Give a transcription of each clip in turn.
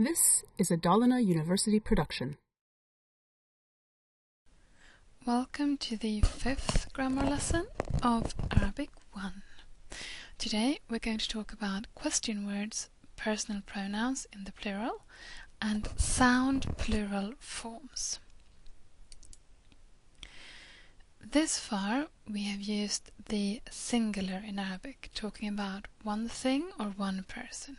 This is a Dalarna University production. Welcome to the fifth grammar lesson of Arabic 1. Today we're going to talk about question words, personal pronouns in the plural, and sound plural forms. This far we have used the singular in Arabic, talking about one thing or one person.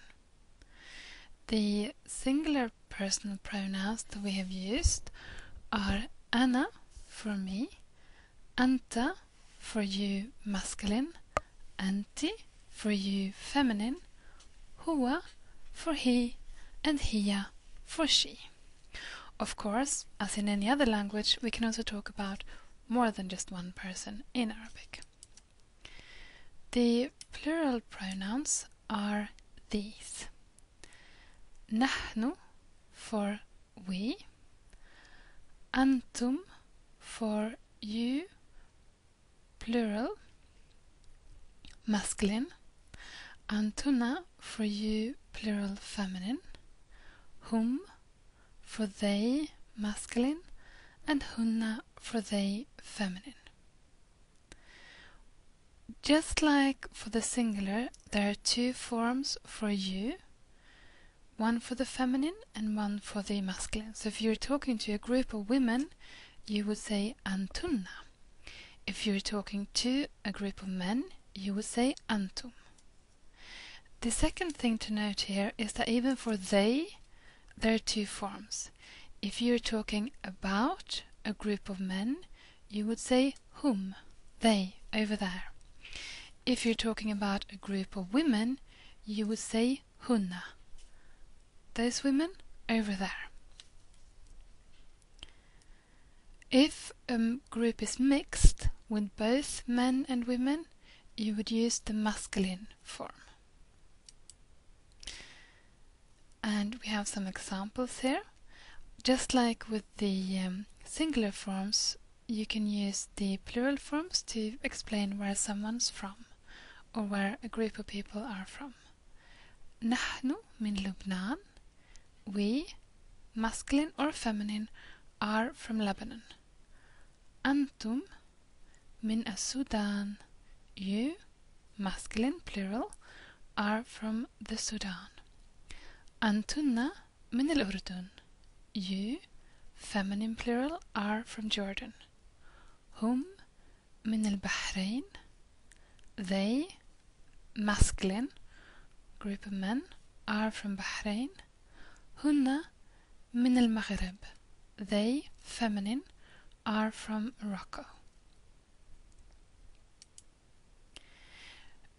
The singular personal pronouns that we have used are ana for me, anta for you masculine, anti for you feminine, huwa for he, and Hia for she. Of course, as in any other language, we can also talk about more than just one person in Arabic. The plural pronouns are these. Nahnu for we. Antum for you, plural, masculine. Antuna for you, plural, feminine. Hum for they, masculine. And hunna for they, feminine. Just like for the singular, there are two forms for you one for the feminine and one for the masculine. So if you're talking to a group of women, you would say antunna. If you're talking to a group of men, you would say antum. The second thing to note here is that even for they, there are two forms. If you're talking about a group of men, you would say hum, they, over there. If you're talking about a group of women, you would say hunna those women over there. If a group is mixed with both men and women, you would use the masculine form. And we have some examples here. Just like with the um, singular forms, you can use the plural forms to explain where someone's from or where a group of people are from. نحن من لبنان we, masculine or feminine, are from Lebanon. Antum min Sudan. You, masculine plural, are from the Sudan. Antunna min al-Urdun. You, feminine plural, are from Jordan. Hum min al-Bahrain. They, masculine, group of men, are from Bahrain. هن من المغرب. They, feminine, are from Morocco.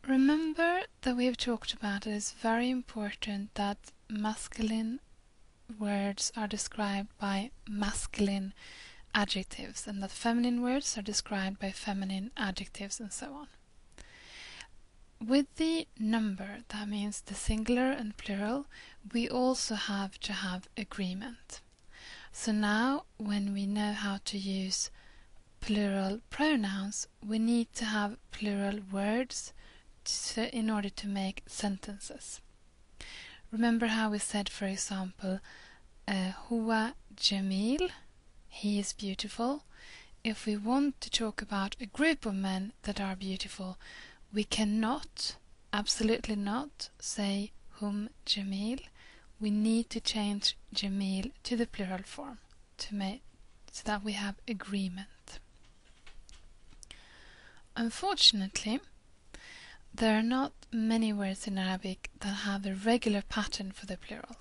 Remember that we have talked about it is very important that masculine words are described by masculine adjectives and that feminine words are described by feminine adjectives and so on. With the number, that means the singular and plural, we also have to have agreement. So now, when we know how to use plural pronouns, we need to have plural words to, in order to make sentences. Remember how we said, for example, uh, Huwa Jamil, he is beautiful. If we want to talk about a group of men that are beautiful, we cannot, absolutely not, say hum Jamil. We need to change Jamil to the plural form to make so that we have agreement. Unfortunately, there are not many words in Arabic that have a regular pattern for the plural.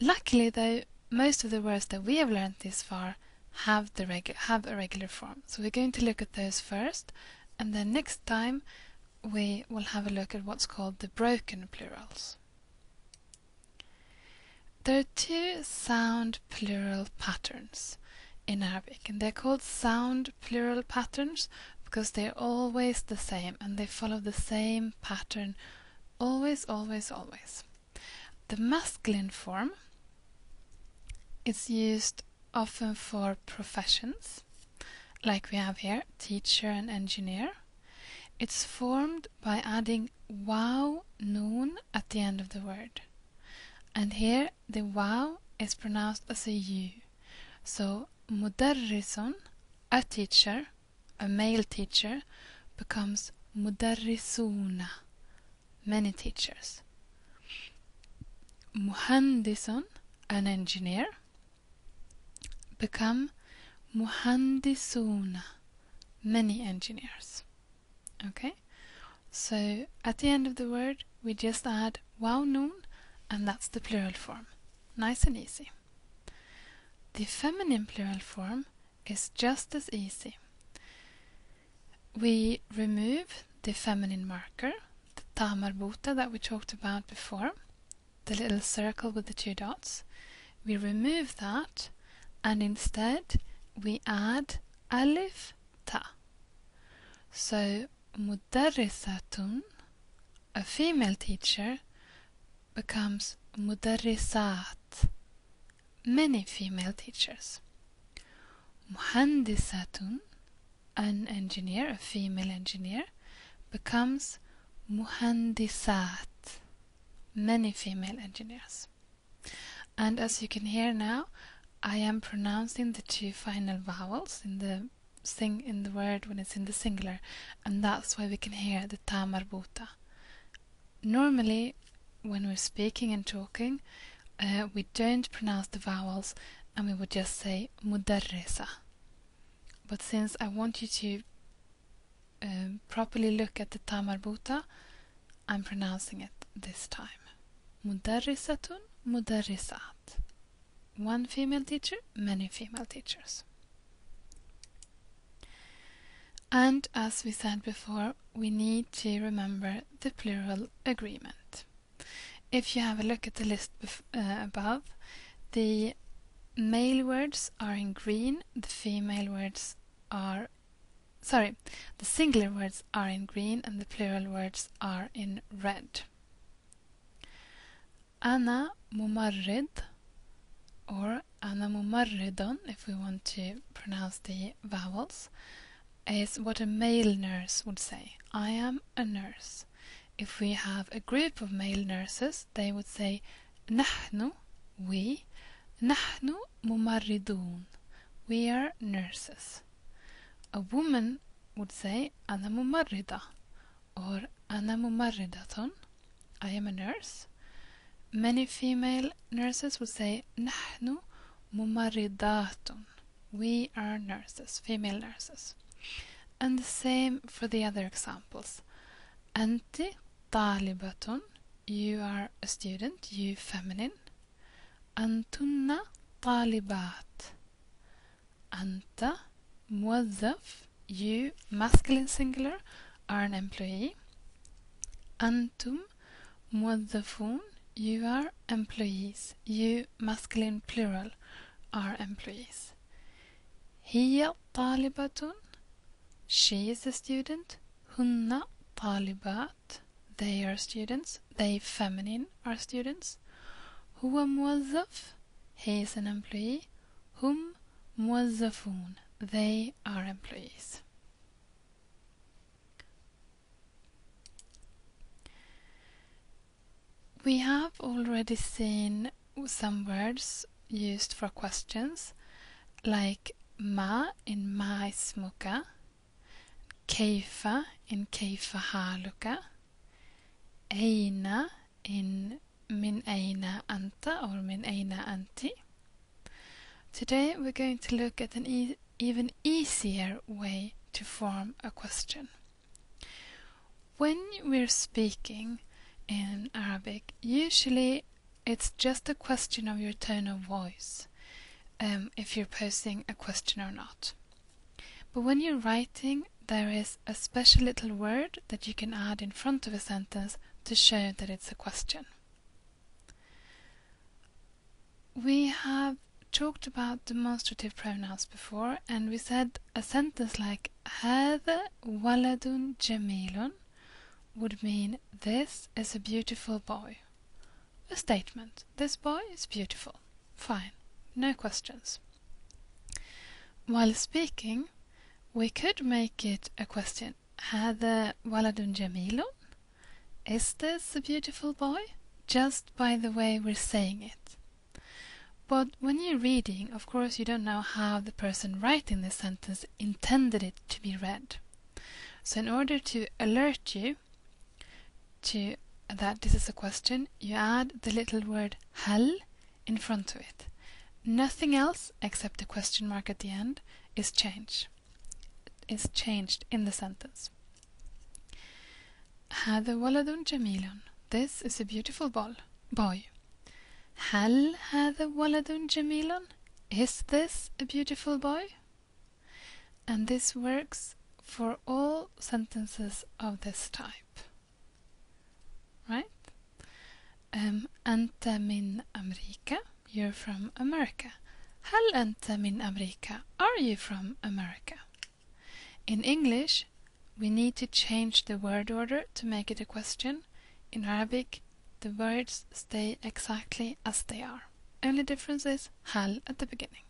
Luckily, though, most of the words that we have learned this far have the regu- have a regular form. So we're going to look at those first and then next time we will have a look at what's called the broken plurals. There are two sound plural patterns in Arabic, and they're called sound plural patterns because they're always the same and they follow the same pattern always, always, always. The masculine form is used often for professions like we have here, teacher and engineer. It's formed by adding wow noon at the end of the word. And here the wow is pronounced as a U. So mudarrisun, a teacher, a male teacher, becomes mudarrisuna, many teachers. Muhandisun, an engineer, become muhandisuna, many engineers. Okay? So at the end of the word, we just add wow and that's the plural form. Nice and easy. The feminine plural form is just as easy. We remove the feminine marker, the tamarbuta that we talked about before, the little circle with the two dots. We remove that and instead we add alif ta. So mudarrisatun, a female teacher, becomes mudarrisat, many female teachers. Muhandisatun, an engineer, a female engineer, becomes muhandisat, many female engineers. And as you can hear now, I am pronouncing the two final vowels in the sing in the word when it's in the singular, and that's why we can hear the ta marbuta. Normally, when we're speaking and talking, uh, we don't pronounce the vowels and we would just say mudarrisa. But since I want you to um, properly look at the ta marbuta, I'm pronouncing it this time. Mudarrisatun, mudarrisat. One female teacher, many female teachers. And as we said before, we need to remember the plural agreement. If you have a look at the list uh, above, the male words are in green, the female words are sorry, the singular words are in green and the plural words are in red. Ana mumarrid or anamumarridon, if we want to pronounce the vowels, is what a male nurse would say. I am a nurse. If we have a group of male nurses, they would say nahnu, we, nahnu mumarridun, we are nurses. A woman would say anamummarida, or anamummaridaton. I am a nurse. Many female nurses would say نحن ممرضات. We are nurses, female nurses. And the same for the other examples. Anti talibatun, you are a student, you feminine. Antunna talibat. Anta muwazzaf, you masculine singular, are an employee. Antum muwazzafun, you are employees. You masculine plural are employees. هي طالبة she is a student. Hunna talibat. They are students. They feminine are students. Huwa muwazzaf. He is an employee. Hum muwazzafun. They are employees. We have already seen some words used for questions like ma in ma ismuka, keifa in keifa haluka, eina in min eina anta or min eina anti. Today we're going to look at an e even easier way to form a question. When we're speaking, in Arabic, usually it's just a question of your tone of voice, um, if you're posing a question or not. But when you're writing, there is a special little word that you can add in front of a sentence to show that it's a question. We have talked about demonstrative pronouns before and we said a sentence like هذا ولد جميل would mean this is a beautiful boy. A statement. This boy is beautiful. Fine. No questions. While speaking, we could make it a question. هذا ولد جميل? Is this a beautiful boy? just by the way we're saying it. But when you're reading, of course, you don't know how the person writing the sentence intended it to be read. So, in order to alert you to that this is a question, you add the little word hal in front of it. Nothing else except the question mark at the end is changed. Is changed in the sentence. هذا ولد جميل. This is a beautiful ball, boy. هل هذا ولد جميل? Is this a beautiful boy? And this works for all sentences of this type. أنت من أمريكا. You're from America. هل أنت من أمريكا? Are you from America? In English, we need to change the word order to make it a question. In Arabic, the words stay exactly as they are. Only difference is hal at the beginning.